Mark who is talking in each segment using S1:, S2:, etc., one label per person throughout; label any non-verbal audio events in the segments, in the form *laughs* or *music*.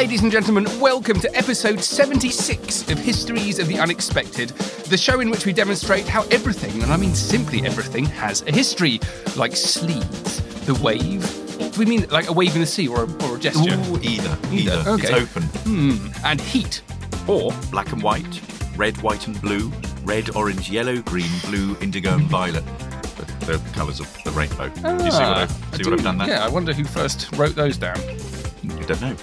S1: Ladies and gentlemen, welcome to episode 76 of Histories of the Unexpected, the show in which we demonstrate how everything, and I mean simply everything, has a history, like sleeves, the wave. Do we mean like a wave in the sea or a, or a gesture?
S2: Ooh, either.
S1: Either, okay.
S2: It's open.
S1: Hmm. And heat.
S2: Or black and white, red, white, and blue, red, orange, yellow, green, blue, indigo, and violet. The, the colours of the rainbow. you see what
S1: Ah, I
S2: see
S1: do-
S2: what I've done there?
S1: Yeah, I wonder who first wrote those down.
S2: You don't know.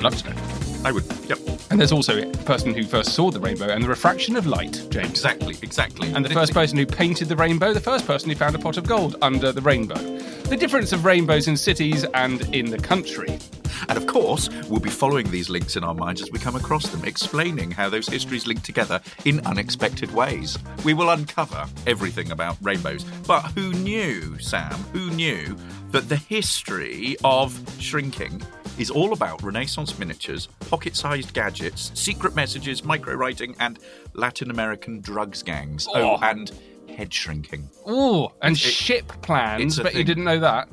S1: Love to know.
S2: I would. Yep.
S1: And there's also a person who first saw the rainbow and the refraction of light, James.
S2: Exactly. Exactly.
S1: And the first person who painted the rainbow, the first person who found a pot of gold under the rainbow. The difference of rainbows in cities and in the country.
S2: And of course, we'll be following these links in our minds as we come across them, explaining how those histories link together in unexpected ways. We will uncover everything about rainbows. But who knew, Sam, who knew that the history of shrinking is all about Renaissance miniatures, pocket sized gadgets, secret messages, micro writing, and Latin American drugs gangs. Oh,
S1: Oh.
S2: and head shrinking.
S1: Oh, and
S2: It-
S1: ship plans, but you didn't know that.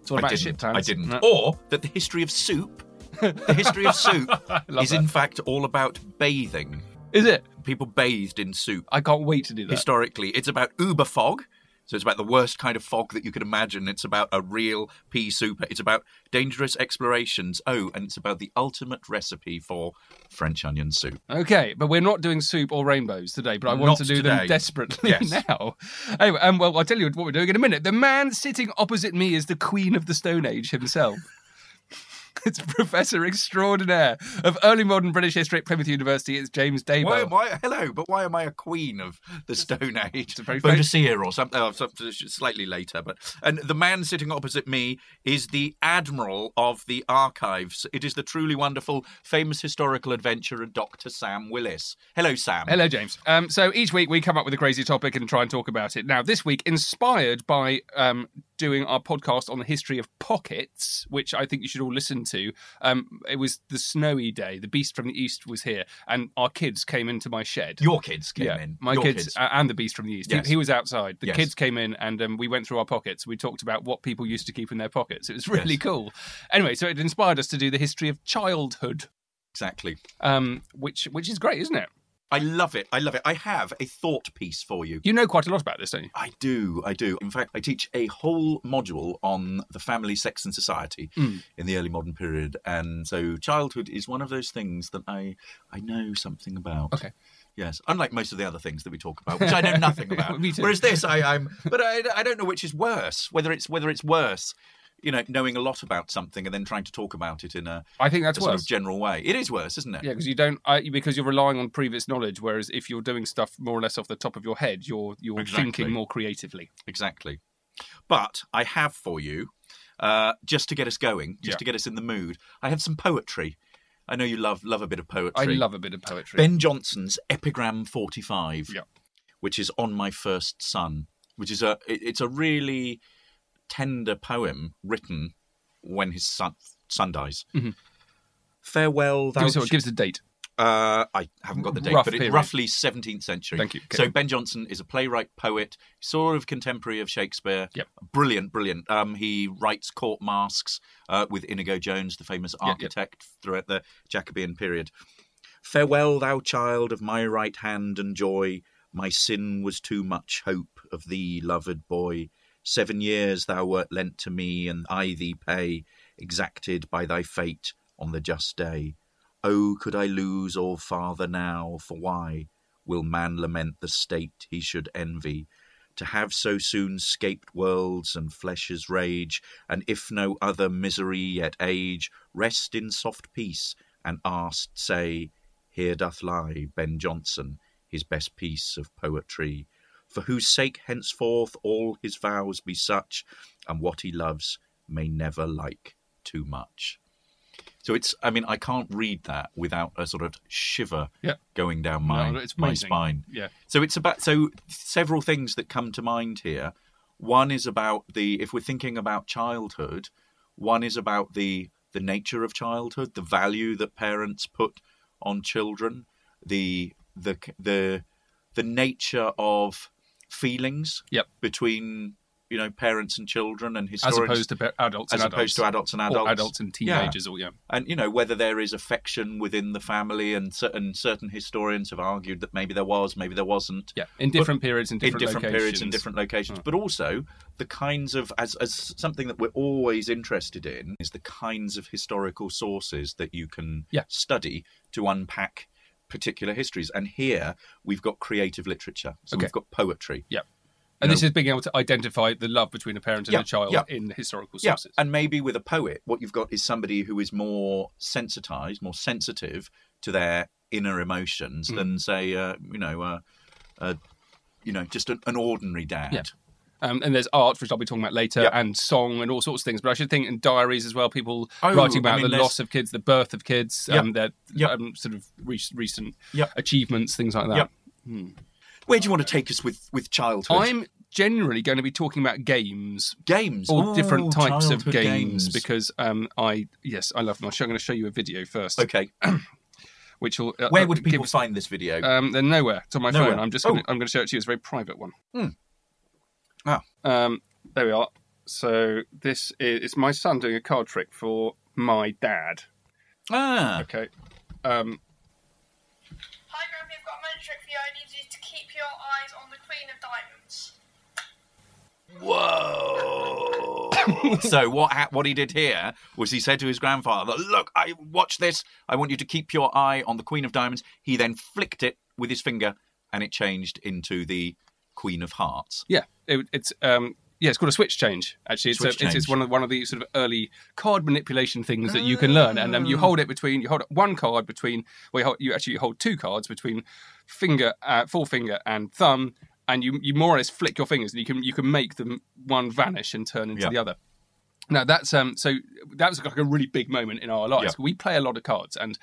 S1: It's all
S2: I
S1: about ship plans.
S2: I didn't.
S1: No.
S2: Or that the history of soup, the history of soup, *laughs* is in fact all about bathing.
S1: Is it?
S2: People bathed in soup.
S1: I can't wait to do that.
S2: Historically, it's about uber fog. So it's about the worst kind of fog that you could imagine. It's about a real pea soup. It's about dangerous explorations. Oh, and it's about the ultimate recipe for French onion soup.
S1: Okay, but we're not doing soup or rainbows today, but I want
S2: Not
S1: to do them desperately
S2: Yes. *laughs*
S1: now. Anyway, um, well, I'll tell you what we're doing in a minute. The man sitting opposite me is the Queen of the Stone Age himself. *laughs* It's Professor Extraordinaire of Early Modern British History at Plymouth University. It's James Daybell.
S2: Why, why, hello, but why am I a queen of the Stone Age?
S1: a very famous-
S2: Boadicea or something, oh, something slightly later. But and the man sitting opposite me is the admiral of the archives. It is the truly wonderful, famous historical adventurer, Doctor Sam Willis. Hello, Sam.
S1: Hello, James. Um, so each week we come up with a crazy topic and try and talk about it. Now, this week, inspired by um, doing our podcast on the history of pockets, which I think you should all listen to. Um, it was the snowy day. The beast from the east was here, and our kids came into my shed.
S2: Your kids came
S1: yeah,
S2: in.
S1: my kids, uh, and the beast from the east. He- He, was outside. The
S2: Yes.
S1: kids came in, and um, we went through our pockets. We talked about what people used to keep in their pockets. It was really
S2: Yes.
S1: cool. Anyway, so it inspired us to do the history of childhood,
S2: Exactly.
S1: um, which which is great, isn't it?
S2: I love it. I love it. I have a thought piece for you.
S1: You know quite a lot about this, don't you?
S2: I do, I do. In fact, I teach a whole module on the family, sex, and society
S1: Mm.
S2: in the early modern period, and so childhood is one of those things that I I know something about.
S1: Okay.
S2: Yes, unlike most of the other things that we talk about, which I know nothing *laughs* about.
S1: Me too.
S2: Whereas this, I, I'm, but I, I don't know which is worse. Whether it's whether it's worse, you know, knowing a lot about something and then trying to talk about it in a,
S1: I think that's
S2: a sort
S1: worse.
S2: of general way. It is worse, isn't it?
S1: Yeah, because you don't I, because you're relying on previous knowledge. Whereas if you're doing stuff more or less off the top of your head, you're you're
S2: Exactly.
S1: thinking more creatively.
S2: Exactly. But I have for you, uh, just to get us going, just
S1: Yeah.
S2: to get us in the mood, I have some poetry. I know you love love a bit of poetry.
S1: I love a bit of poetry.
S2: Ben Jonson's Epigram 45,
S1: Yeah.
S2: which is On My First Son, which is a it- it's a really tender poem written when his son son dies.
S1: Mhm.
S2: Farewell, thou
S1: Give us, what-
S2: sh-
S1: a date.
S2: uh, I haven't got the date,
S1: Rough
S2: but it's
S1: period.
S2: roughly 17th century.
S1: Thank you. Okay.
S2: So Ben Jonson is a playwright, poet, sort of contemporary of Shakespeare.
S1: Yep.
S2: Brilliant, brilliant. Um, he writes court masques uh, with Inigo Jones, the famous
S1: Yep, yep.
S2: architect throughout the Jacobean period. Farewell, thou child of my right hand and joy. My sin was too much hope of thee, loved boy. Seven years thou wert lent to me, and I thee pay, exacted by thy fate on the just day. Oh, could I lose all father now, for why will man lament the state he should envy? To have so soon scaped worlds and flesh's rage, and if no other misery yet age, rest in soft peace, and asked, say, Here doth lie Ben Jonson, his best piece of poetry, for whose sake henceforth all his vows be such, and what he loves may never like too much. So it's, I mean, I can't read that without a sort of shiver
S1: Yeah.
S2: going down my,
S1: No, it's
S2: my spine.
S1: Yeah.
S2: So it's about, so several things that come to mind here. One is about the, if we're thinking about childhood, one is about the, the nature of childhood, the value that parents put on children, the, the, the, the nature of feelings
S1: Yep.
S2: between, you know, parents and children and
S1: As opposed to adults
S2: as
S1: and
S2: opposed to adults and adults
S1: Or
S2: adults.
S1: adults and
S2: Yeah.
S1: teenagers or yeah.
S2: and you know whether there is affection within the family and certain certain historians have argued that maybe there was maybe there wasn't
S1: Yeah. In different periods
S2: in
S1: different,
S2: different
S1: locations.
S2: periods and different locations hmm. but also the kinds of as as something that we're always interested in is the kinds of historical sources that you can
S1: Yeah.
S2: study to unpack particular histories and here we've got creative literature so
S1: Okay.
S2: we've got poetry
S1: Yeah. And
S2: You
S1: this
S2: know-
S1: is being able to identify the love between a parent and
S2: Yeah,
S1: a child
S2: yeah.
S1: in historical
S2: Yeah,
S1: sources.
S2: and maybe with a poet, what you've got is somebody who is more sensitized, more sensitive to their inner emotions
S1: Mm.
S2: than, say, uh, you know, uh, uh, you know, just an, an ordinary dad.
S1: Um, and there's art, which I'll be talking about later,
S2: Yep.
S1: and song and all sorts of things. But I should think in diaries as well, people
S2: Oh,
S1: writing
S2: I
S1: about
S2: mean,
S1: the
S2: there's-
S1: loss of kids, the birth of kids,
S2: Yep.
S1: um, their
S2: Yep.
S1: um, sort of re- recent achievements, things like that.
S2: Yep. Where do you want to take us with with childhood
S1: I'm generally going to be talking about games,
S2: games?
S1: all
S2: Ooh,
S1: different types of
S2: childhood
S1: games, because um, I yes, I love them. I'm going to show you a video first,
S2: okay, *clears throat*
S1: which will uh,
S2: where
S1: uh,
S2: would people
S1: us-
S2: find this video?
S1: Um, they're nowhere. It's on my
S2: Nowhere.
S1: phone. I'm just going to,
S2: Oh.
S1: I'm going to show it to you. It's a very private one.
S2: Ah.
S1: Um, there we are. So this is it's my son doing a card trick for my dad.
S2: ah,
S1: Okay. Um,
S3: Hi, Grumpy, I've got a magic trick for you. I need you to keep your eyes on the Queen of Diamonds.
S2: Whoa! *laughs* so what ha- what he did here was he said to his grandfather, "Look, I watch this. I want you to keep your eye on the Queen of Diamonds." He then flicked it with his finger, and it changed into the Queen of Hearts.
S1: yeah, it, it's um, yeah, it's called a switch change. Actually, it's, a,
S2: Switch
S1: it's, it's one of one of the sort of early card manipulation things that you can learn, and um, you hold it between you hold one card between well, you, hold, you actually hold two cards between finger, uh, forefinger, and thumb, and you you more or less flick your fingers, and you can you can make them one vanish and turn into
S2: Yeah.
S1: the other. Now that's um so that was like a really big moment in our lives.
S2: Yeah.
S1: We play a lot of cards, and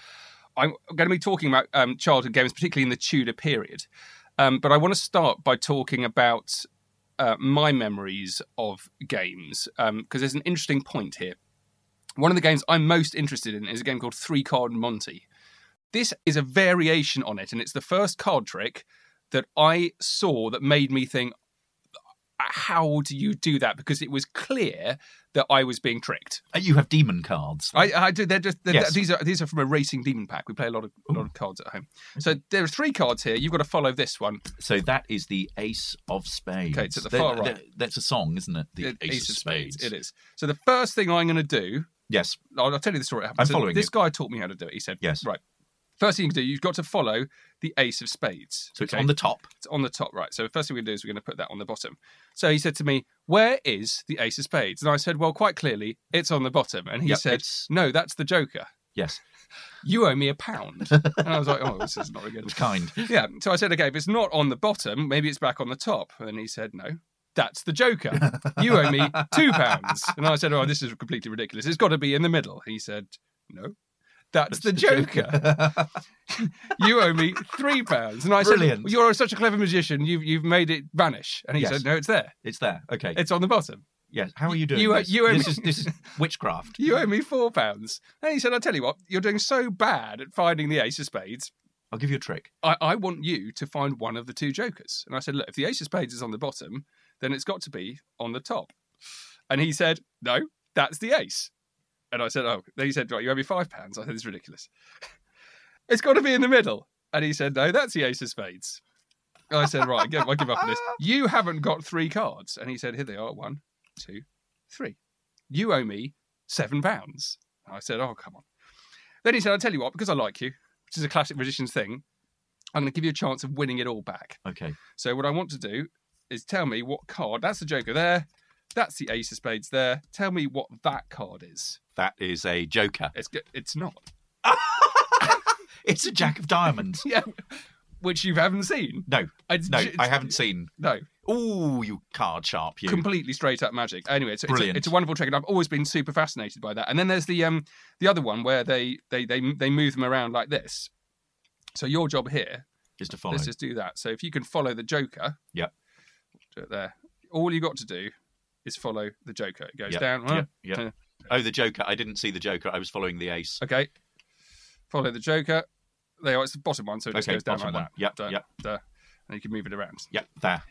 S1: I'm going to be talking about um, childhood games, particularly in the Tudor period. Um, but I want to start by talking about uh, my memories of games because there's an interesting point here. One of the games I'm most interested in is a game called Three Card Monty. This is a variation on it, and it's the first card trick that I saw that made me think, how do you do that? Because it was clear that I was being tricked.
S2: Uh, You have demon cards.
S1: I, I do. They're just they're,
S2: Yes.
S1: these are these are from a racing demon pack. We play a lot of a lot of cards at home. So there are three cards here. You've got to follow this one.
S2: So that is the Ace of Spades.
S1: Okay, it's at the far right.
S2: that- that's a song, isn't it? The
S1: It-
S2: Ace, of Spades.
S1: It is. So the first thing I'm going to do,
S2: Yes.
S1: I'll, I'll tell you the story. It happened.
S2: I'm
S1: So
S2: following
S1: This
S2: you.
S1: guy taught me how to do it. He said,
S2: Yes.
S1: right. First thing you can do, you've got to follow the Ace of Spades.
S2: So it's on the top.
S1: It's on the top right. So the first thing we do is we're going to put that on the bottom. So he said to me, "Where is the Ace of Spades?" And I said, "Well, quite clearly, it's on the bottom." And he
S2: Yep,
S1: said,
S2: it's-
S1: "No, that's the Joker.
S2: Yes. *laughs*
S1: You owe me a pound." and I was like, "Oh, this is not
S2: It
S1: good."
S2: was kind.
S1: Yeah. So I said, "Okay, if it's not on the bottom, maybe it's back on the top." And he said, "No." That's the Joker. You owe me two pounds. And I said, Oh, this is completely ridiculous. It's got to be in the middle. He said, No, that's the Joker. *laughs* you owe me three pounds. And I
S2: Brilliant.
S1: said, You're such a clever magician. You've, you've made it vanish. And he
S2: Yes.
S1: said, No, it's there.
S2: It's there. Okay.
S1: It's on the bottom.
S2: yes. How are you doing
S1: You-
S2: this?
S1: you
S2: this
S1: me-
S2: is this is *laughs* witchcraft.
S1: You owe me four pounds. And he said, I'll tell you what, you're doing so bad at finding the ace of spades.
S2: I'll give you a trick.
S1: I, I want you to find one of the two jokers. And I said, Look, if the ace of spades is on the bottom, then it's got to be on the top. And he said, No, that's the ace. And I said, Oh, then he said, Right, you owe me five pounds. I said, *laughs* It's ridiculous. it's got to be in the middle. And he said, No, that's the ace of spades. I said, Right, I give, I give up on this. *laughs* You haven't got three cards. And he said, Here they are one, two, three. You owe me seven pounds. And I said, Oh, come on. Then he said, "I'll tell you what, because I like you, which is a classic magician's thing, I'm going to give you a chance of winning it all back.
S2: Okay.
S1: So what I want to do is tell me what card. That's the Joker there. That's the Ace of Spades there. Tell me what that card is.
S2: That is a Joker.
S1: It's g- it's not. *laughs*
S2: It's a Jack of Diamonds. *laughs*
S1: Yeah, which you haven't seen.
S2: No,
S1: It's
S2: no,
S1: j-
S2: I haven't seen.
S1: No,
S2: Oh, you card sharp, you.
S1: completely straight up magic. Anyway, it's, it's, a,
S2: Brilliant.
S1: it's a wonderful trick, and I've always been super fascinated by that. And then there's the um the other one where they they they they move them around like this. So your job here,
S2: Just to follow.
S1: let's just do that. So if you can follow the Joker,
S2: Yep.
S1: do it there. All you got to do is follow the Joker. It goes down.
S2: yep. Oh, the Joker. I didn't see the Joker. I was following the ace.
S1: Okay. Follow the Joker. There, you are. it's the bottom one, so it just
S2: Okay,
S1: goes down
S2: bottom
S1: like
S2: one.
S1: that.
S2: Yep,
S1: Duh,
S2: yep.
S1: duh. And you can move it around.
S2: Yep, there.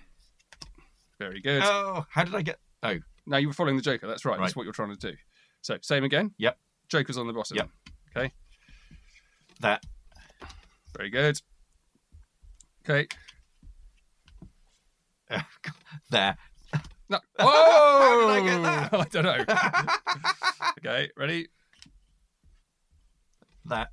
S1: Very good.
S2: Oh, how did I get? Oh,
S1: Now you were following the Joker. That's right. That's
S2: Right.
S1: what you're trying to do. So same again.
S2: yep,
S1: Joker's on the bottom.
S2: Yep.
S1: Okay.
S2: that.
S1: Very good. Okay. *laughs*
S2: There.
S1: No. Oh! *laughs*
S2: How did I get that? *laughs*
S1: I don't know. *laughs* okay. Ready?
S2: That.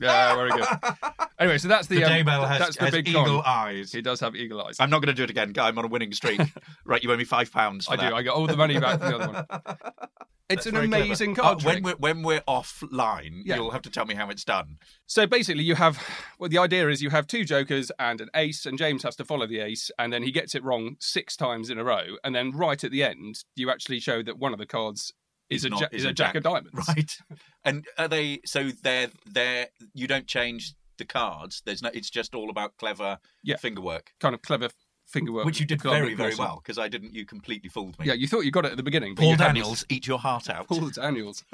S1: Yeah. Very good. *laughs* Anyway, so that's the,
S2: The
S1: um,
S2: Daybell has,
S1: that's the
S2: has
S1: big
S2: eagle
S1: con.
S2: eyes.
S1: He does have eagle eyes.
S2: I'm not going to do it again. Guy. I'm on a winning streak. *laughs* right, you owe me five pounds.
S1: I
S2: that.
S1: do. I get all the money back from the other one. *laughs* It's
S2: That's
S1: an
S2: very clever.
S1: amazing
S2: Oh,
S1: card
S2: when
S1: trick.
S2: we're when we're offline,
S1: Yeah.
S2: you'll have to tell me how it's done.
S1: So basically, you have well, the idea is you have two jokers and an ace, and James has to follow the ace, and then he gets it wrong six times in a row, and then right at the end, you actually show that one of the cards is
S2: Is
S1: a
S2: not-
S1: ja-
S2: is
S1: is
S2: a
S1: a jack,
S2: jack.
S1: of diamonds.
S2: Right. *laughs* And are they so they're they're you don't change the cards. There's no it's just all about clever
S1: Yeah.
S2: finger work.
S1: Kind of clever finger work,
S2: Which you did very, very
S1: awesome.
S2: well, because I didn't you completely fooled me.
S1: Yeah, you thought you got it at the beginning.
S2: Paul
S1: you hadn't.
S2: Daniels, eat your heart out.
S1: Paul Daniels.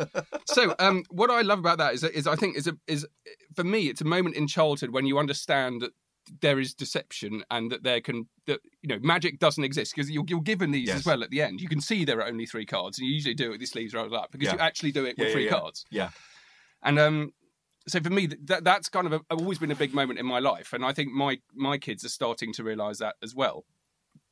S1: so, um, what I love about that is, is I think is a, is for me, it's a moment in childhood when you understand that there is deception and that there can that you know magic doesn't exist because you're, you're given these
S2: Yes.
S1: as well at the end. You can see there are only three cards, and you usually do it with your sleeves rolled up because
S2: Yeah.
S1: you actually do it
S2: Yeah,
S1: with
S2: yeah,
S1: three cards.
S2: Yeah.
S1: And um, so for me, that that's kind of a, always been a big moment in my life, and I think my my kids are starting to realise that as well.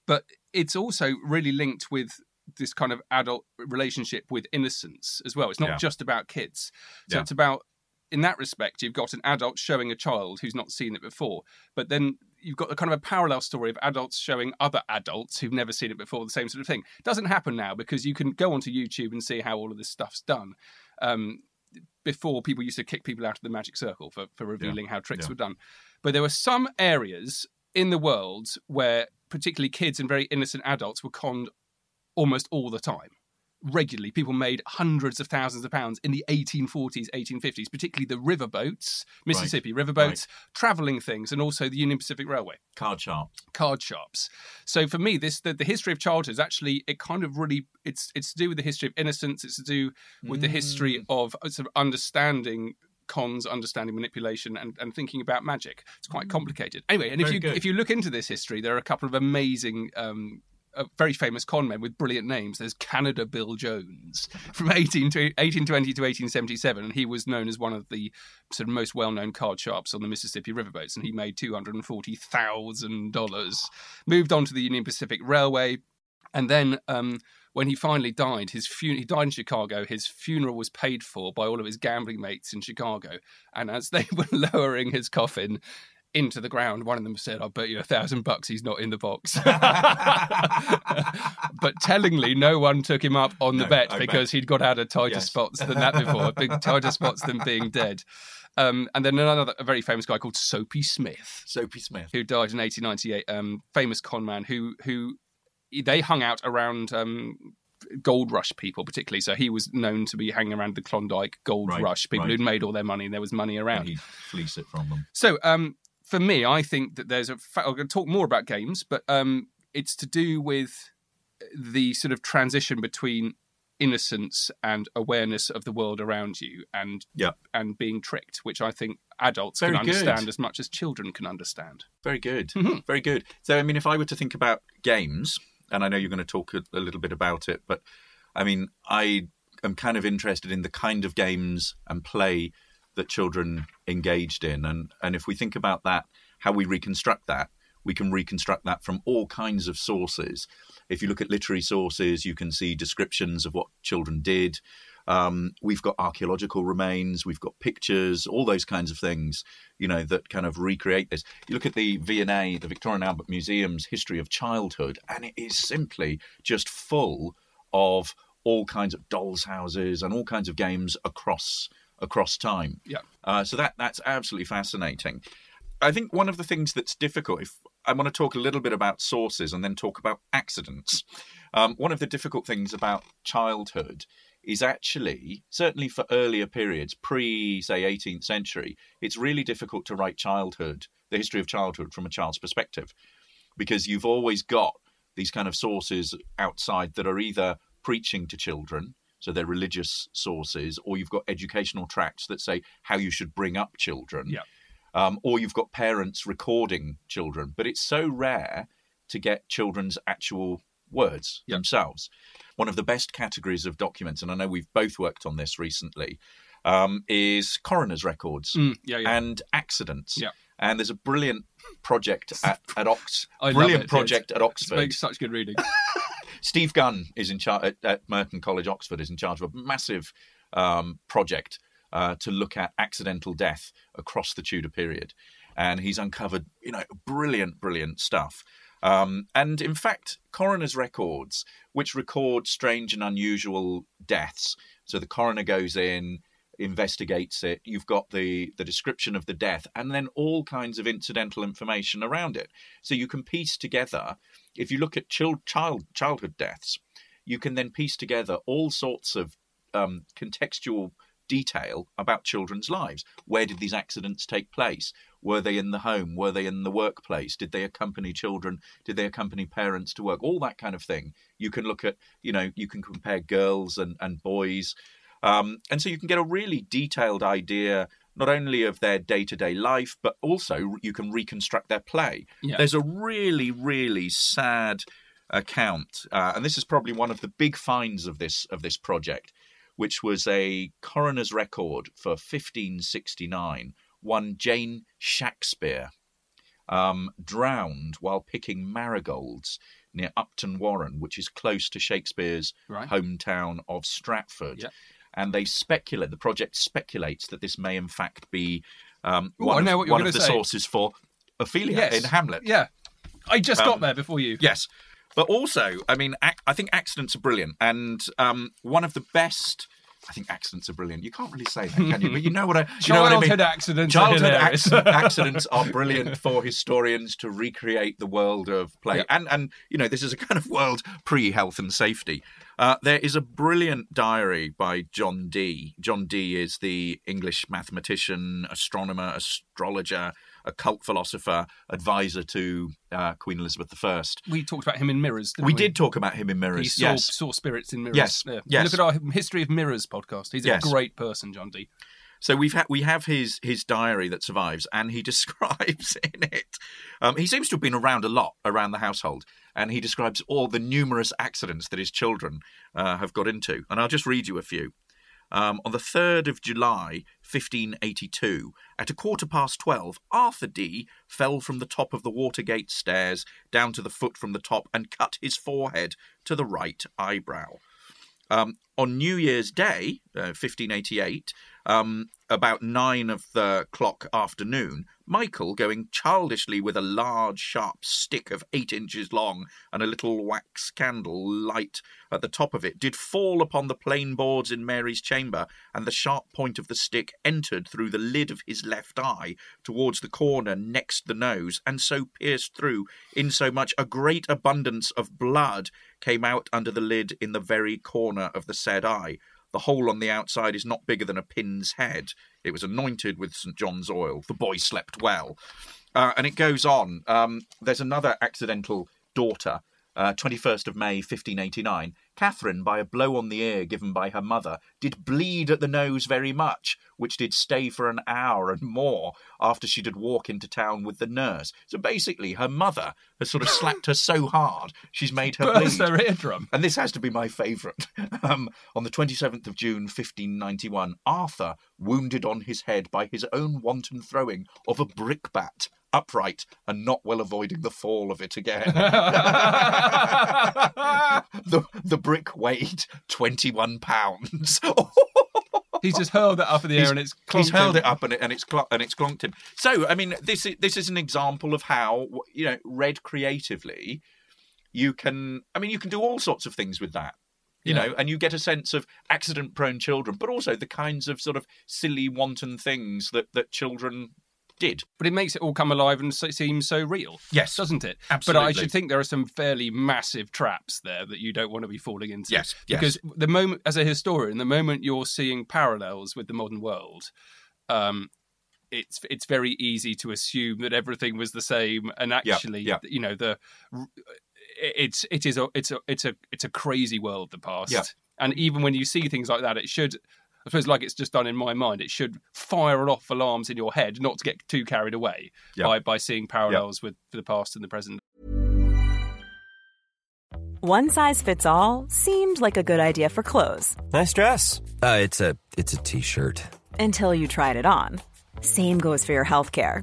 S1: But it's also really linked with this kind of adult relationship with innocence as well. It's not
S2: Yeah.
S1: just about kids. So
S2: Yeah.
S1: it's about in that respect, you've got an adult showing a child who's not seen it before, but then you've got a kind of a parallel story of adults showing other adults who've never seen it before, the same sort of thing. It doesn't happen now because you can go onto YouTube and see how all of this stuff's done. Um, before people used to kick people out of the magic circle for, for revealing how tricks
S2: Yeah.
S1: were done. But there were some areas in the world where particularly kids and very innocent adults were conned almost all the time. Regularly, people made hundreds of thousands of pounds in the 1840s, 1850s, particularly the riverboats, Mississippi riverboats, traveling things, and also the Union Pacific Railway
S2: Card sharp.
S1: card shops. So for me, this the, the history of childhood is actually it kind of really it's it's to do with the history of innocence. It's to do with the
S2: Mm.
S1: history of uh, sort of understanding cons, understanding manipulation, and, and thinking about magic. It's quite complicated. Anyway, and if
S2: Mm.
S1: You
S2: good.
S1: if you look into this history, there are a couple of amazing. Um, uh, very famous con men with brilliant names. There's Canada Bill Jones *laughs* from 18 to 1820 to 1877, and he was known as one of the sort of most well-known card sharps on the Mississippi riverboats, and he made two hundred and forty thousand dollars. Moved on to the Union Pacific Railway, and then um, when he finally died, his fun- he died in Chicago. His funeral was paid for by all of his gambling mates in Chicago, and as they *laughs* were lowering his coffin. Into the ground. One of them said, "I'll bet you a thousand bucks he's not in the box." *laughs* but tellingly, no one took him up on the
S2: No,
S1: bet
S2: I
S1: because he'd got out of tighter
S2: Yes.
S1: spots than that before, big *laughs* tighter spots than being dead. Um, and then another a very famous guy called Soapy Smith,
S2: Soapy Smith.
S1: who died in 1898, um, famous con man who who they hung out around um, gold rush people particularly. So he was known to be hanging around the Klondike gold
S2: Right,
S1: rush people
S2: right.
S1: who'd made all their money and there was money around.
S2: And he'd fleece it from them.
S1: So, um, for me, I think that there's a. Fa- I'm going to talk more about games, but um, it's to do with the sort of transition between innocence and awareness of the world around you, and
S2: Yeah.
S1: and being tricked, which I think adults
S2: Very
S1: can
S2: good.
S1: understand as much as children can understand.
S2: Very good.
S1: Mhm.
S2: Very good. So, I mean, if I were to think about games, and I know you're going to talk a, a little bit about it, but I mean, I am kind of interested in the kind of games and play that children engaged in. And, and if we think about that, how we reconstruct that, we can reconstruct that from all kinds of sources. If you look at literary sources, you can see descriptions of what children did. Um, we've got archaeological remains, we've got pictures, all those kinds of things, you know, that kind of recreate this. You look at the V&A, the Victoria and Albert Museum's history of childhood, and it is simply just full of all kinds of dolls' houses and all kinds of games across across time.
S1: Yeah.
S2: Uh, so that that's absolutely fascinating. I think one of the things that's difficult, if I want to talk a little bit about sources and then talk about accidents. Um, one of the difficult things about childhood is actually, certainly for earlier periods, pre, say, 18th century, it's really difficult to write childhood, the history of childhood from a child's perspective, because you've always got these kind of sources outside that are either preaching to children, so they're religious sources, or you've got educational tracts that say how you should bring up children.
S1: Yeah.
S2: Um, or you've got parents recording children, but it's so rare to get children's actual words
S1: Yeah.
S2: themselves. One of the best categories of documents, and I know we've both worked on this recently, um, is coroner's records
S1: Mm, yeah, yeah.
S2: and accidents.
S1: Yeah.
S2: And there's a brilliant project *laughs* at, at Ox, brilliant
S1: it.
S2: project
S1: It's-
S2: at
S1: It
S2: Oxford.
S1: makes such good reading. *laughs*
S2: Steve Gunn is in charge at, at Merton College, Oxford, is in charge of a massive um, project uh, to look at accidental death across the Tudor period, and he's uncovered, you know, brilliant, brilliant stuff. Um, and in fact, coroner's records, which record strange and unusual deaths, so the coroner goes in, investigates it. You've got the the description of the death, and then all kinds of incidental information around it. So you can piece together if you look at child, child childhood deaths, you can then piece together all sorts of um, contextual detail about children's lives. Where did these accidents take place? Were they in the home? Were they in the workplace? Did they accompany children? Did they accompany parents to work? All that kind of thing. You can look at, you know, you can compare girls and, and boys. Um, and so you can get a really detailed idea not only of their day to day life, but also you can reconstruct their play.
S1: Yeah.
S2: There's a really, really sad account, uh, and this is probably one of the big finds of this of this project, which was a coroner's record for 1569. One Jane Shakespeare um, drowned while picking marigolds near Upton Warren, which is close to Shakespeare's
S1: Right.
S2: hometown of Stratford.
S1: Yeah.
S2: And they speculate, the project speculates that this may in fact be um,
S1: Ooh,
S2: one, of, one of the
S1: say.
S2: sources for Ophelia
S1: Yes.
S2: in Hamlet.
S1: Yeah. I just got
S2: Um,
S1: there before you.
S2: Yes. But also, I mean, ac- I think accidents are brilliant. And um, one of the best. I think accidents are brilliant. You can't really say that, can you? But you know what I, you know what I mean.
S1: Childhood accidents are
S2: Childhood
S1: hilarious.
S2: acc- *laughs* accidents are brilliant for historians to recreate the world of play,
S1: Yeah.
S2: and and you know this is a kind of world pre health and safety. Uh, there is a brilliant diary by John Dee. John Dee is the English mathematician, astronomer, astrologer, occult philosopher, advisor to uh, Queen Elizabeth I.
S1: We talked about him in Mirrors. Didn't
S2: We
S1: we,
S2: did talk about him in
S1: He
S2: Mirrors.
S1: saw,
S2: yes,
S1: saw spirits in mirrors.
S2: Yes,
S1: Yeah.
S2: yes.
S1: Look at our History of Mirrors podcast. He's
S2: Yes.
S1: a great person, John Dee.
S2: So we've ha- we have his his diary that survives, and he *laughs* describes in it. Um, he seems to have been around a lot around the household, and he describes all the numerous accidents that his children uh, have got into. And I'll just read you a few. Um, on the 3rd of July, 1582, at a quarter past 12, Arthur Dee fell from the top of the Watergate stairs down to the foot from the top and cut his forehead to the right eyebrow. Um, on New Year's Day, uh, 1588, um, about nine of the clock afternoon, Michael, going childishly with a large, sharp stick of eight inches long and a little wax candle light at the top of it, did fall upon the plain boards in Mary's chamber, and the sharp point of the stick entered through the lid of his left eye towards the corner next the nose, and so pierced through, insomuch a great abundance of blood came out under the lid in the very corner of the said eye. The hole on the outside is not bigger than a pin's head. It was anointed with St. John's oil. The boy slept well. Uh, and it goes on. Um, there's another accidental daughter, uh, 21st of May, 1589. Catherine, by a blow on the ear given by her mother, did bleed at the nose very much, which did stay for an hour and more after she did walk into town with the nurse. So basically, her mother has sort of *laughs* slapped her so hard, she's made her
S1: Burst
S2: bleed.
S1: their eardrum.
S2: And this has to be my favourite. *laughs* Um, on the 27th of June, 1591, Arthur, wounded on his head by his own wanton throwing of a brickbat, upright and not well avoiding the fall of it again. *laughs* the the brick weighed twenty one pounds. *laughs*
S1: He's just hurled it up in the air and it's
S2: he's
S1: clonked
S2: held
S1: him.
S2: it up and it and it's cl- and it's clonked him. So I mean, this is this is an example of how you know read creatively, you can. I mean, you can do all sorts of things with that. You
S1: Yeah.
S2: know, and you get a sense of accident-prone children, but also the kinds of sort of silly, wanton things that that children did.
S1: But it makes it all come alive and so, seem so real.
S2: Yes.
S1: doesn't it? Absolutely. But I should think there are some fairly massive traps there that you don't want to be falling into.
S2: Yes, yes.
S1: Because the moment, as a historian, the moment you're seeing parallels with the modern world, um, it's it's very easy to assume that everything was the same, and actually,
S2: yeah.
S1: you know, the it's it is a it's a it's a it's a crazy world the past.
S2: Yeah.
S1: And even when you see things like that, it should. I suppose, like it's just done in my mind, it should fire off alarms in your head, not to get too carried away
S2: Yeah.
S1: by by seeing parallels with the past and the present.
S4: One size fits all seemed like a good idea for clothes
S5: Nice dress. Uh, it's a it's a t-shirt.
S4: until you tried it on. Same goes for your healthcare.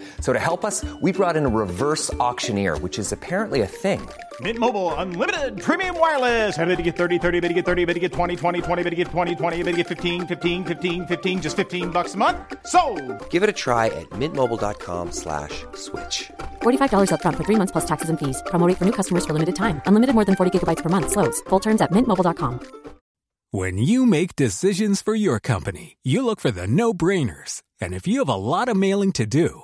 S6: So to help us, we brought in a reverse auctioneer, which is apparently a thing.
S7: Mint Mobile unlimited premium wireless. Ready to get 30, 30, bit to get 30, bit to get 20, 20, 20, bit to get 20, 20, bit to get 15, 15, 15, 15 just 15 bucks a month. So,
S6: Give it a try at mintmobile.com slash switch.
S8: $45 upfront for three months plus taxes and fees. Promo rate for new customers for limited time. Unlimited more than 40 gigabytes per month. Slows. Full terms at mintmobile.com.
S9: When you make decisions for your company, you look for the no brainers. And if you have a lot of mailing to do,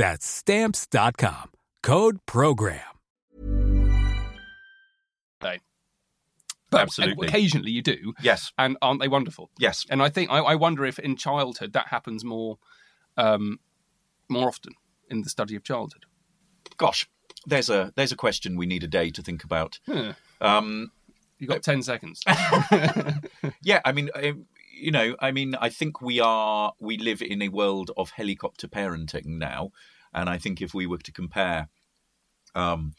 S9: That's Stamps.com. Code PROGRAM.
S1: day. But
S2: Absolutely.
S1: occasionally you do.
S2: Yes.
S1: And aren't they wonderful?
S2: Yes.
S1: And I think I, I wonder if in childhood that happens more um, more often in the study of childhood.
S2: Gosh, there's a there's a question we need a day to think about.
S1: Huh.
S2: Um,
S1: You got ten seconds. *laughs*
S2: yeah, I mean, um, you know, I mean, I think we are we live in a world of helicopter parenting now, and I think if we were to compare, um,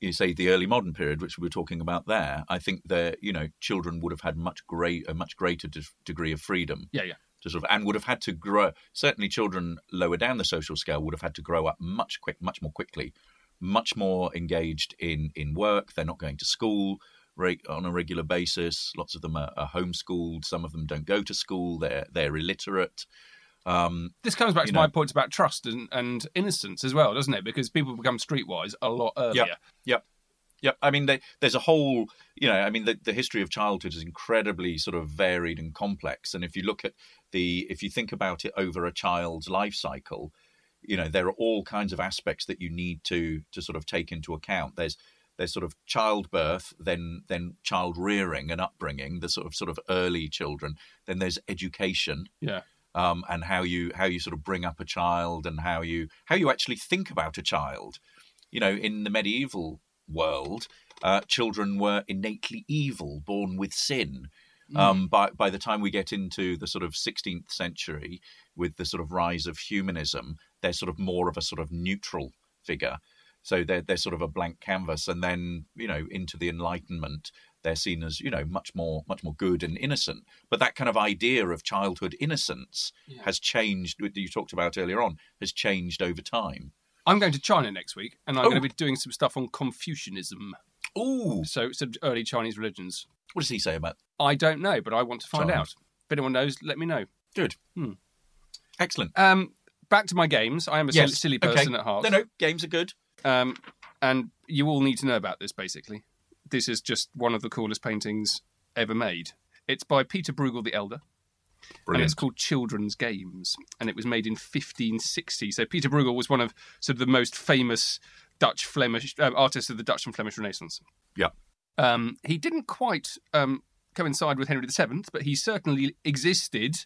S2: you say the early modern period, which we were talking about there, I think that you know children would have had much great a much greater de- degree of freedom
S1: yeah, yeah.
S2: to sort of and would have had to grow. Certainly, children lower down the social scale would have had to grow up much quick, much more quickly, much more engaged in in work. They're not going to school reg- on a regular basis. Lots of them are, are homeschooled. Some of them don't go to school. They're they're illiterate. Um,
S1: This comes back to my
S2: know.
S1: points about trust and, and innocence as well, doesn't it? Because people become streetwise a lot earlier.
S2: Yep. Yep. Yep. I mean, they, there's a whole, you know, I mean, the, the history of childhood is incredibly sort of varied and complex. And if you look at the, if you think about it over a child's life cycle, you know, there are all kinds of aspects that you need to to sort of take into account. There's there's sort of childbirth, then then child rearing and upbringing, the sort of sort of early children. Then there's education,
S1: Yeah.
S2: um, and how you how you sort of bring up a child and how you how you actually think about a child. You know, in the medieval world, uh, children were innately evil, born with sin. Um, by by the time we get into the sort of 16th century, with the sort of rise of humanism, they're sort of more of a sort of neutral figure. So they're they're sort of a blank canvas, and then you know into the Enlightenment, they're seen as you know much more much more good and innocent. But that kind of idea of childhood innocence has changed. You talked about earlier on has changed over time.
S1: I'm going to China next week, and I'm
S2: Oh.
S1: going to be doing some stuff on Confucianism.
S2: Oh,
S1: So some early Chinese religions.
S2: what does he say about?
S1: I don't know, but I want to find
S2: China.
S1: out. If anyone knows, let me know.
S2: Good,
S1: Hmm.
S2: excellent.
S1: Um, back to my games. I am a silly, silly person
S2: okay.
S1: at heart.
S2: No, no, games are good.
S1: Um, and you all need to know about this. Basically, this is just one of the coolest paintings ever made. It's by Peter Bruegel the Elder. And it's called Children's Games, and it was made in 1560. So Peter Bruegel was one of sort of the most famous Dutch Flemish um, artists of the Dutch and Flemish Renaissance.
S2: Yeah.
S1: Um, he didn't quite um, coincide with Henry VII, but he certainly existed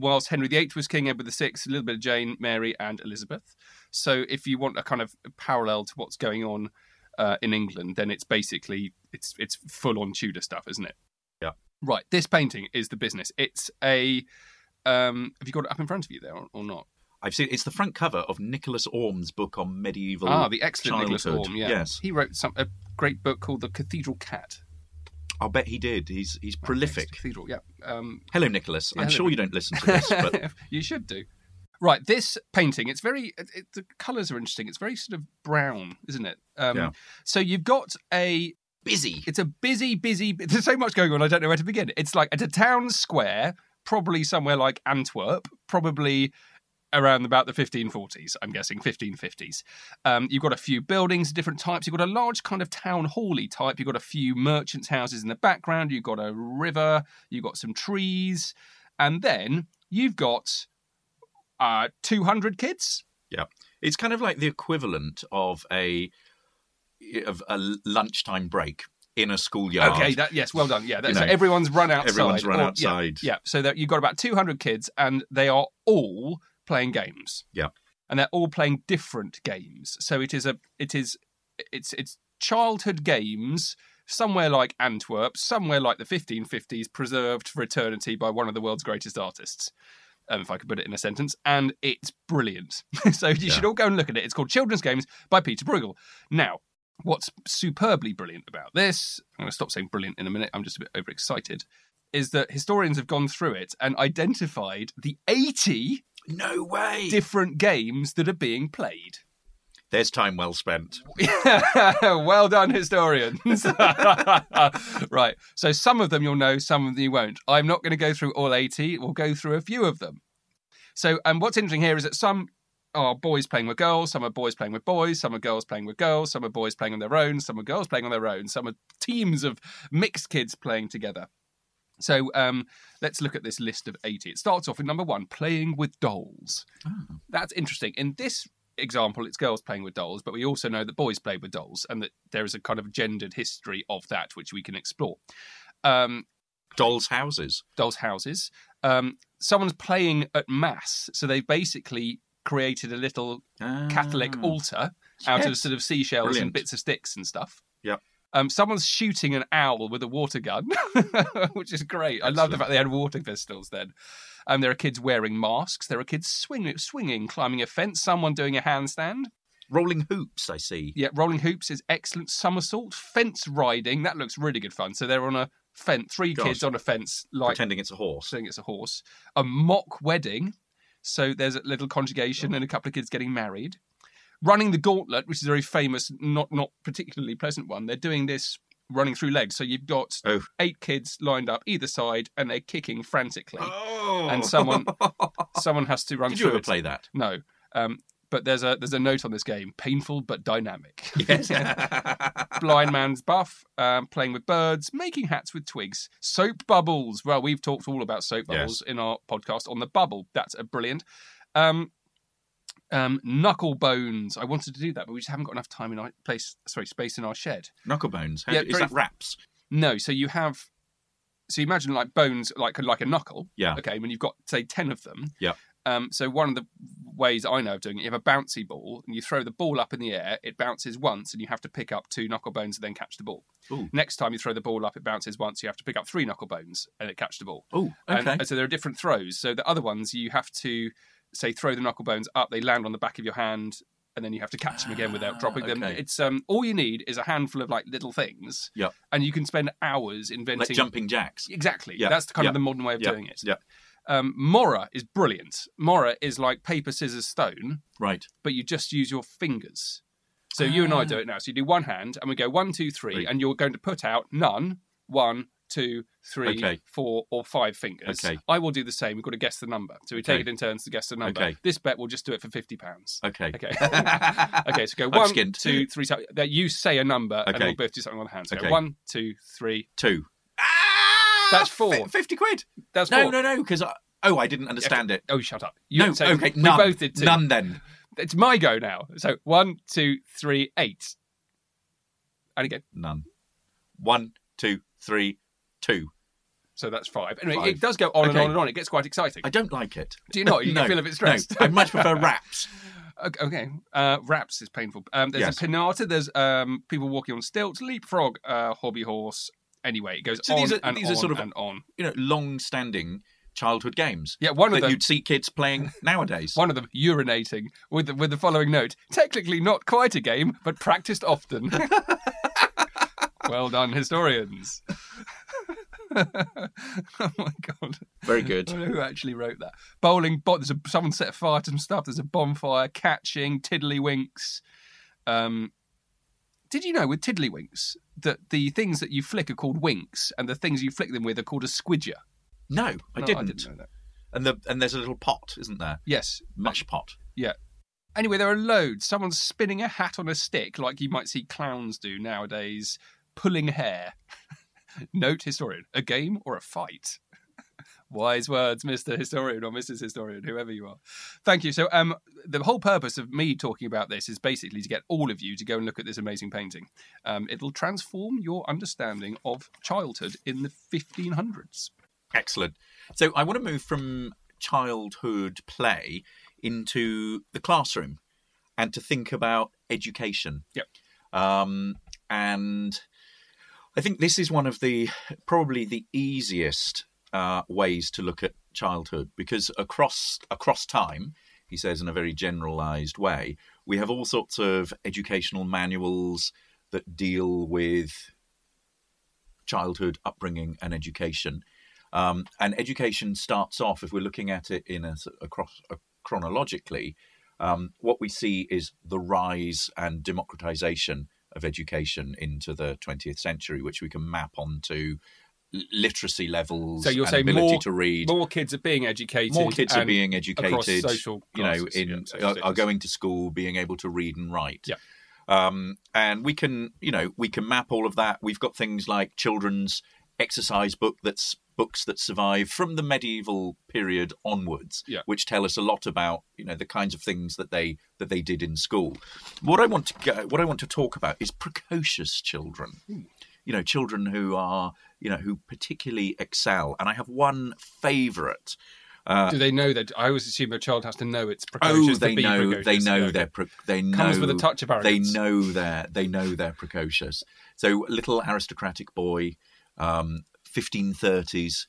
S1: whilst Henry VIII was king, Edward VI, a little bit of Jane, Mary, and Elizabeth. So if you want a kind of parallel to what's going on uh, in England, then it's basically it's it's full on Tudor stuff, isn't it?
S2: Yeah.
S1: Right. This painting is the business. It's a. Um, have you got it up in front of you there or, or not?
S2: I've seen it's the front cover of Nicholas Orme's book on medieval.
S1: ah, the excellent Nicholas
S2: childhood.
S1: Orme. Yeah.
S2: Yes,
S1: He wrote some a great book called The Cathedral Cat.
S2: I'll bet he did. He's he's prolific.
S1: Cathedral. Yeah. Um,
S2: Hello, Nicholas.
S1: Yeah,
S2: I'm
S1: hello.
S2: sure you don't listen to this, *laughs* but
S1: you should do. Right, this painting, it's very, it, it- the colours are interesting. It's very sort of brown, isn't it? Um,
S2: Yeah.
S1: So you've got a,
S2: busy.
S1: it's a busy, busy, there's so much going on, I don't know where to begin. It's like at a town square, probably somewhere like Antwerp, probably around about the 1540s, I'm guessing, 1550s. Um, you've got a few buildings, different types. You've got a large kind of town hall-y type. You've got a few merchants' houses in the background. You've got a river. You've got some trees. And then you've got uh, 200 kids.
S2: Yeah, it's kind of like the equivalent of a of a lunchtime break in a schoolyard.
S1: Okay, that yes, well done. Yeah, that's,
S2: know,
S1: everyone's run outside.
S2: everyone's run
S1: or- yeah,
S2: outside.
S1: Yeah, so that you've got about 200 kids, and they are all playing games.
S2: Yeah.
S1: and they're all playing different games. So it is a it is it's it's childhood games somewhere like Antwerp, somewhere like the 1550s, preserved for eternity by one of the world's greatest artists. Um, if I could put it in a sentence, and it's brilliant. *laughs* so you
S2: Yeah.
S1: should all go and look at it. It's called Children's Games by Peter Bruegel. Now, what's superbly brilliant about this, I'm going to stop saying brilliant in a minute, I'm just a bit overexcited, is that historians have gone through it and identified the 80
S2: No way.
S1: different games that are being played.
S2: There's time well spent. *laughs*
S1: well done, historians. *laughs* right. So some of them you'll know, some of them you won't. I'm not going to go through all 80. We'll go through a few of them. So, and what's interesting here is that some are boys playing with girls, some are boys playing with boys, some are girls playing with girls, some are boys playing on their own, some are girls playing on their own, some are teams of mixed kids playing together. So um, let's look at this list of 80. It starts off with number one, playing with dolls. That's interesting. In this example, it's girls playing with dolls, but we also know that boys play with dolls and that there is a kind of gendered history of that which we can explore. Um,
S2: Dolls' houses.
S1: dolls' houses. Um, someone's playing at mass, so they've basically created a little Catholic
S2: Ah.
S1: altar out of sort of seashells and bits of sticks and stuff.
S2: Yep.
S1: Um, someone's shooting an owl with a water gun, *laughs* which is great. I love the fact they had water pistols then. Um, there are kids wearing masks. There are kids swing, swinging, climbing a fence. Someone doing a handstand.
S2: Rolling hoops, I see.
S1: Yeah, rolling hoops is excellent. Somersault, fence riding. That looks really good fun. So they're on a fence, three
S2: Gosh.
S1: kids on a fence, like
S2: Pretending it's a horse.
S1: saying it's a horse. A mock wedding. So there's a little conjugation and a couple of kids getting married. Running the gauntlet, which is a very famous, not not particularly pleasant one. They're doing this running through legs. So you've got
S2: Oh.
S1: eight kids lined up either side, and they're kicking frantically.
S2: Oh.
S1: And someone *laughs* someone has to run
S2: Did
S1: through
S2: you ever
S1: it.
S2: play that?
S1: No. Um, but there's a there's a note on this game: painful but dynamic.
S2: Yes. *laughs*
S1: Blind man's buff, um, playing with birds, making hats with twigs, soap bubbles. Well, we've talked all about soap
S2: Yes.
S1: bubbles in our podcast on the bubble. That's a brilliant. Um, um, knuckle bones. I wanted to do that, but we just haven't got enough time in our place. Sorry, space in our shed.
S2: Knucklebones. How,
S1: Yeah,
S2: is
S1: very-
S2: that wraps?
S1: No, so you have. So you imagine like bones, like like a knuckle.
S2: Yeah.
S1: Okay, when you've got say ten of them.
S2: Yeah.
S1: Um, so one of the ways I know of doing it, you have a bouncy ball and you throw the ball up in the air. It bounces once, and you have to pick up two knuckle bones and then catch the ball.
S2: Ooh.
S1: Next time you throw the ball up, it bounces once. You have to pick up three knuckle bones and it catch the ball.
S2: Oh,
S1: And-
S2: okay.
S1: And, so there are different throws. So the other ones you have to say throw the knuckle bones up. They land on the back of your hand, and then you have to catch them again without dropping them.
S2: Ah.
S1: It's um all you need is a handful of like little things,
S2: Yep.
S1: and you can spend hours inventing
S2: Like jumping jacks.
S1: Exactly.
S2: Yeah,
S1: That's the kind
S2: yeah,
S1: of the modern way of doing it.
S2: Yeah.
S1: Um, Mora is brilliant. Mora is like paper, scissors, stone,
S2: Right.
S1: but you just use your fingers. So you and I do it now. So you do one hand, and we go one, two, three,
S2: Three.
S1: and you're going to put out none, one, two, three,
S2: Okay.
S1: four, or five fingers.
S2: Okay.
S1: I will do the same. We've got to guess the number. So we take it in turns to guess the number.
S2: Okay.
S1: This bet we'll just do it for fifty pounds.
S2: Okay.
S1: Okay. *laughs* okay. So go
S2: I'm
S1: one,
S2: skint.
S1: two, three. So that you say a number, and
S2: Okay.
S1: we'll both do something on the hand. So go
S2: Okay.
S1: one, two, three.
S2: Two. Ah!
S1: That's four.
S2: Fi- Fifty quid.
S1: That's
S2: No,
S1: four.
S2: no, no. Because I, oh, I didn't understand it.
S1: Oh, shut up. You,
S2: No.
S1: so
S2: okay.
S1: We
S2: None.
S1: both did two.
S2: None. Then.
S1: It's my go now. So one, two, three, eight. And again.
S2: None. One, two, three, two.
S1: So that's five. Anyway,
S2: Five.
S1: it does go on and
S2: Okay.
S1: on and on. It gets quite exciting.
S2: I don't like it.
S1: Do you not? You *laughs*
S2: no,
S1: feel a bit stressed.
S2: No, I much prefer *laughs* raps.
S1: Okay, okay. Uh, raps is painful. Um, there's
S2: Yes.
S1: a pinata. There's um, people walking on stilts. Leapfrog, uh, hobby horse. Anyway, it goes
S2: So
S1: on
S2: these are
S1: and
S2: these
S1: on
S2: are sort of
S1: and on.
S2: you know long-standing childhood games.
S1: Yeah, one of
S2: that
S1: them-
S2: you'd see kids playing *laughs* nowadays.
S1: One of them urinating with the, with the following note: technically not quite a game, but practiced often. well done, historians. *laughs* oh my god!
S2: Very
S1: I
S2: good.
S1: don't know who actually wrote that. Bowling, bo- there's a someone set fire to some stuff. There's a bonfire, catching, tiddlywinks. Um, did you know with tiddlywinks that the things that you flick are called winks, and the things you flick them with are called a squidger?
S2: No, I
S1: No,
S2: didn't.
S1: I didn't know that.
S2: And the and there's a little pot, isn't there?
S1: Yes,
S2: Mush pot.
S1: Yeah. Anyway, there are loads. Someone's spinning a hat on a stick, like you might see clowns do nowadays, pulling hair. *laughs* Note historian, a game or a fight? *laughs* Wise words, Mr. Historian or Mrs. Historian, whoever you are. Thank you. So, um, the whole purpose of me talking about this is basically to get all of you to go and look at this amazing painting. Um, it'll transform your understanding of childhood in the 1500s.
S2: Excellent. So I want to move from childhood play into the classroom and to think about education.
S1: Yep.
S2: Um, and I think this is one of the probably the easiest uh, ways to look at childhood because across across time, he says in a very generalized way, we have all sorts of educational manuals that deal with childhood upbringing and education. Um, and education starts off, if we're looking at it in a, across a, chronologically, um, what we see is the rise and democratization of education into the 20th century, which we can map onto literacy levels
S1: So you're
S2: and
S1: saying
S2: ability
S1: more,
S2: to read.
S1: more kids are being educated.
S2: More kids are being educated,
S1: social
S2: you know, in
S1: yeah,
S2: are, are going to school, being able to read and write.
S1: Yeah.
S2: Um, and we can, you know, we can map all of that. We've got things like children's exercise book that's books that survive from the medieval period onwards,
S1: Yeah.
S2: which tell us a lot about, you know, the kinds of things that they that they did in school. What I want to go, what I want to talk about is precocious children. You know, children who are, you know, who particularly excel. And I have one favourite. Uh,
S1: Do they know that? I always assume a child has to know it's
S2: Oh,
S1: precocious. to
S2: they know.
S1: precocious.
S2: They know
S1: okay.
S2: they're. Pre- they know.
S1: Comes with a touch of arrogance.
S2: They know they're. They know they're precocious. So, little aristocratic boy, um, 1530s,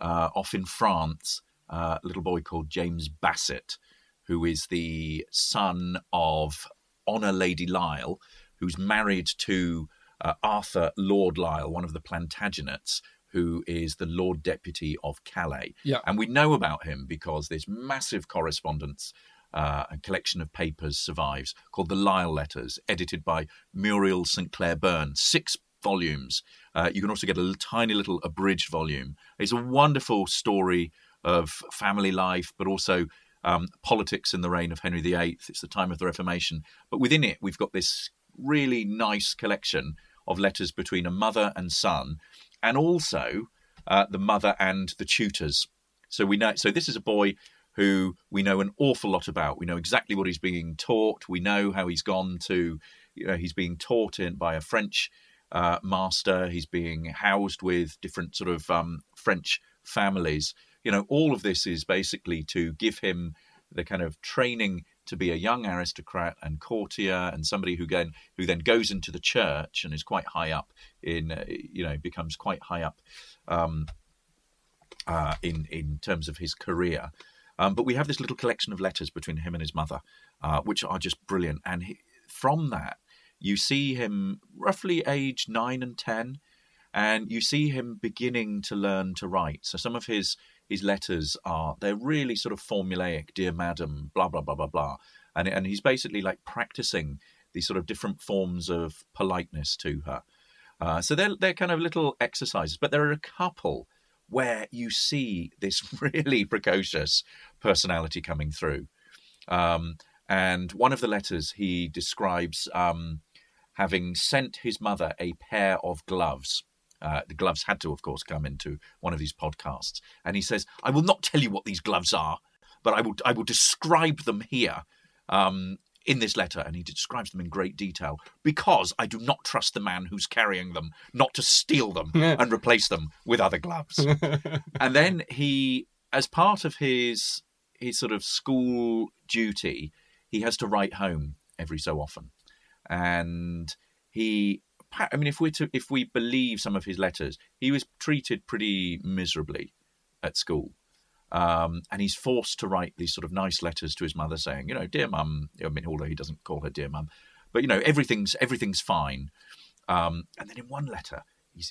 S2: uh, off in France, uh, a little boy called James Bassett, who is the son of Honor Lady Lisle, who's married to uh, Arthur Lord Lisle, one of the Plantagenets, who is the Lord Deputy of Calais.
S1: Yeah.
S2: And we know about him because this massive correspondence uh, and collection of papers survives called the Lisle Letters, edited by Muriel St. Clair Byrne, six volumes. Uh, you can also get a tiny little abridged volume. It's a wonderful story of family life, but also um, politics in the reign of Henry VIII. It's the time of the Reformation. But within it, we've got this really nice collection of letters between a mother and son, and also uh, the mother and the tutors. So we know. So this is a boy who we know an awful lot about. We know exactly what he's being taught. We know how he's gone to. You know, he's being taught in by a French uh, master. He's being housed with different sort of um, French families. You know, all of this is basically to give him the kind of training to be a young aristocrat and courtier and somebody who then who then goes into the church and is quite high up in uh, you know becomes quite high up um, uh, in in terms of his career. Um, but we have this little collection of letters between him and his mother, uh, which are just brilliant. And he, from that, you see him roughly age nine and ten, and you see him beginning to learn to write. So some of his his letters are they're really sort of formulaic, dear madam, blah blah blah blah blah, and and he's basically like practicing these sort of different forms of politeness to her. Uh, so they're they're kind of little exercises, but there are a couple where you see this *laughs* really precocious personality coming through. Um, and one of the letters he describes um, having sent his mother a pair of gloves. Uh, the gloves had to, of course, come into one of these podcasts. And he says, I will not tell you what these gloves are, but I will, I will describe them here. Um, in this letter, and he describes them in great detail because I do not trust the man who's carrying them not to steal them *laughs* and replace them with other gloves. *laughs* and then he, as part of his his sort of school duty, he has to write home every so often, and he. I mean, if we if we believe some of his letters, he was treated pretty miserably at school. Um, and he's forced to write these sort of nice letters to his mother saying, you know, dear mum, I mean, although he doesn't call her dear mum, but you know, everything's everything's fine. Um, and then in one letter,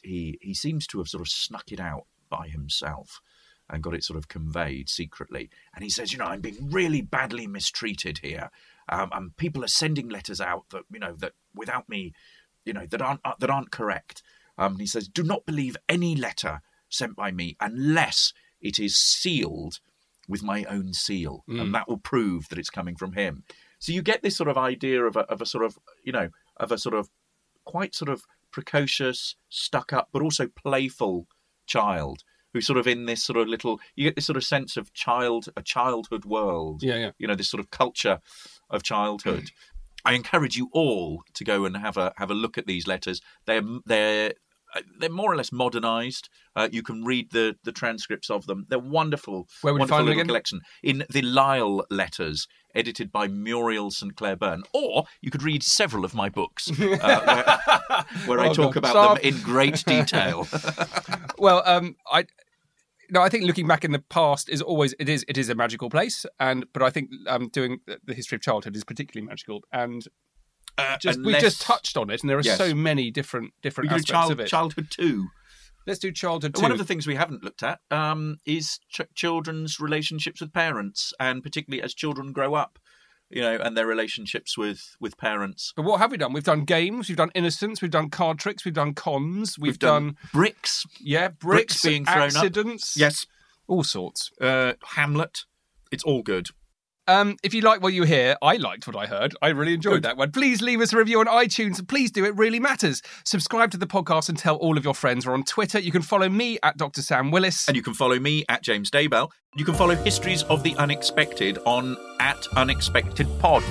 S2: he he seems to have sort of snuck it out by himself and got it sort of conveyed secretly. And he says, you know, I'm being really badly mistreated here, um, and people are sending letters out that you know that without me, you know, that aren't uh, that aren't correct. Um, he says, do not believe any letter sent by me unless it is sealed with my own seal, mm. and that will prove that it's coming from him. So you get this sort of idea of a, of a sort of, you know, of a sort of quite sort of precocious, stuck up, but also playful child who's sort of in this sort of little you get this sort of sense of child a childhood world
S1: yeah yeah
S2: you know this sort of culture of childhood I encourage you all to go and have a have a look at these letters. They're they're uh, they're more or less modernized. Uh, you can read the the transcripts of them. They're wonderful.
S1: Where would
S2: wonderful
S1: you find them
S2: little
S1: again?
S2: collection in the Lisle letters, edited by Muriel St Clair Byrne. Or you could read several of my books, uh, *laughs* where, where I
S1: Oh,
S2: talk
S1: God.
S2: about
S1: Stop.
S2: them in great detail. *laughs*
S1: well, um, I no, I think looking back in the past is always it is it is a magical place, and but I think um, doing the- history of childhood is particularly magical, and
S2: Uh,
S1: just we just touched on it, and there are
S2: Yes.
S1: so many different different aspects
S2: child,
S1: of it.
S2: childhood too.
S1: Let's do childhood.
S2: One of the things we haven't looked at um, is ch- children's relationships with parents, and particularly as children grow up, you know, and their relationships with with parents.
S1: But what have we done? We've done games, we've done innocence, we've done card tricks, we've done cons, we've,
S2: We've done bricks,
S1: yeah
S2: bricks
S1: bricks,
S2: being thrown up.
S1: accidents,
S2: Yes,
S1: all sorts.
S2: uh, Hamlet. It's all good.
S1: Um, if you like what you hear, I liked what I heard. I really enjoyed
S2: Good.
S1: that one. Please leave us a review on iTunes. and Please do. It really matters. Subscribe to the podcast and tell all of your friends. We're on Twitter. You can follow me at Dr. Sam Willis.
S2: And you can follow me at James Daybell. You can follow Histories of the Unexpected on at Unexpected Pod.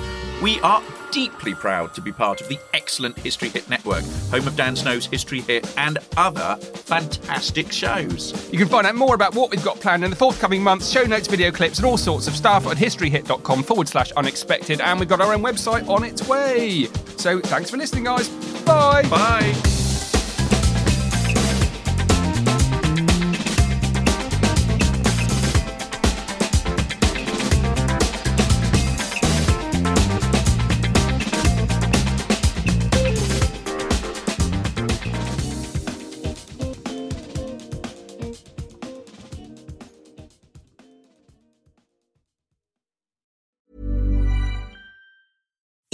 S2: We are deeply proud to be part of the excellent History Hit Network, home of Dan Snow's History Hit and other fantastic shows.
S1: You can find out more about what we've got planned in the forthcoming months, show notes, video clips, and all sorts of stuff at historyhit.com forward slash unexpected. And we've got our own website on its way. So thanks for listening, guys. Bye.
S2: Bye.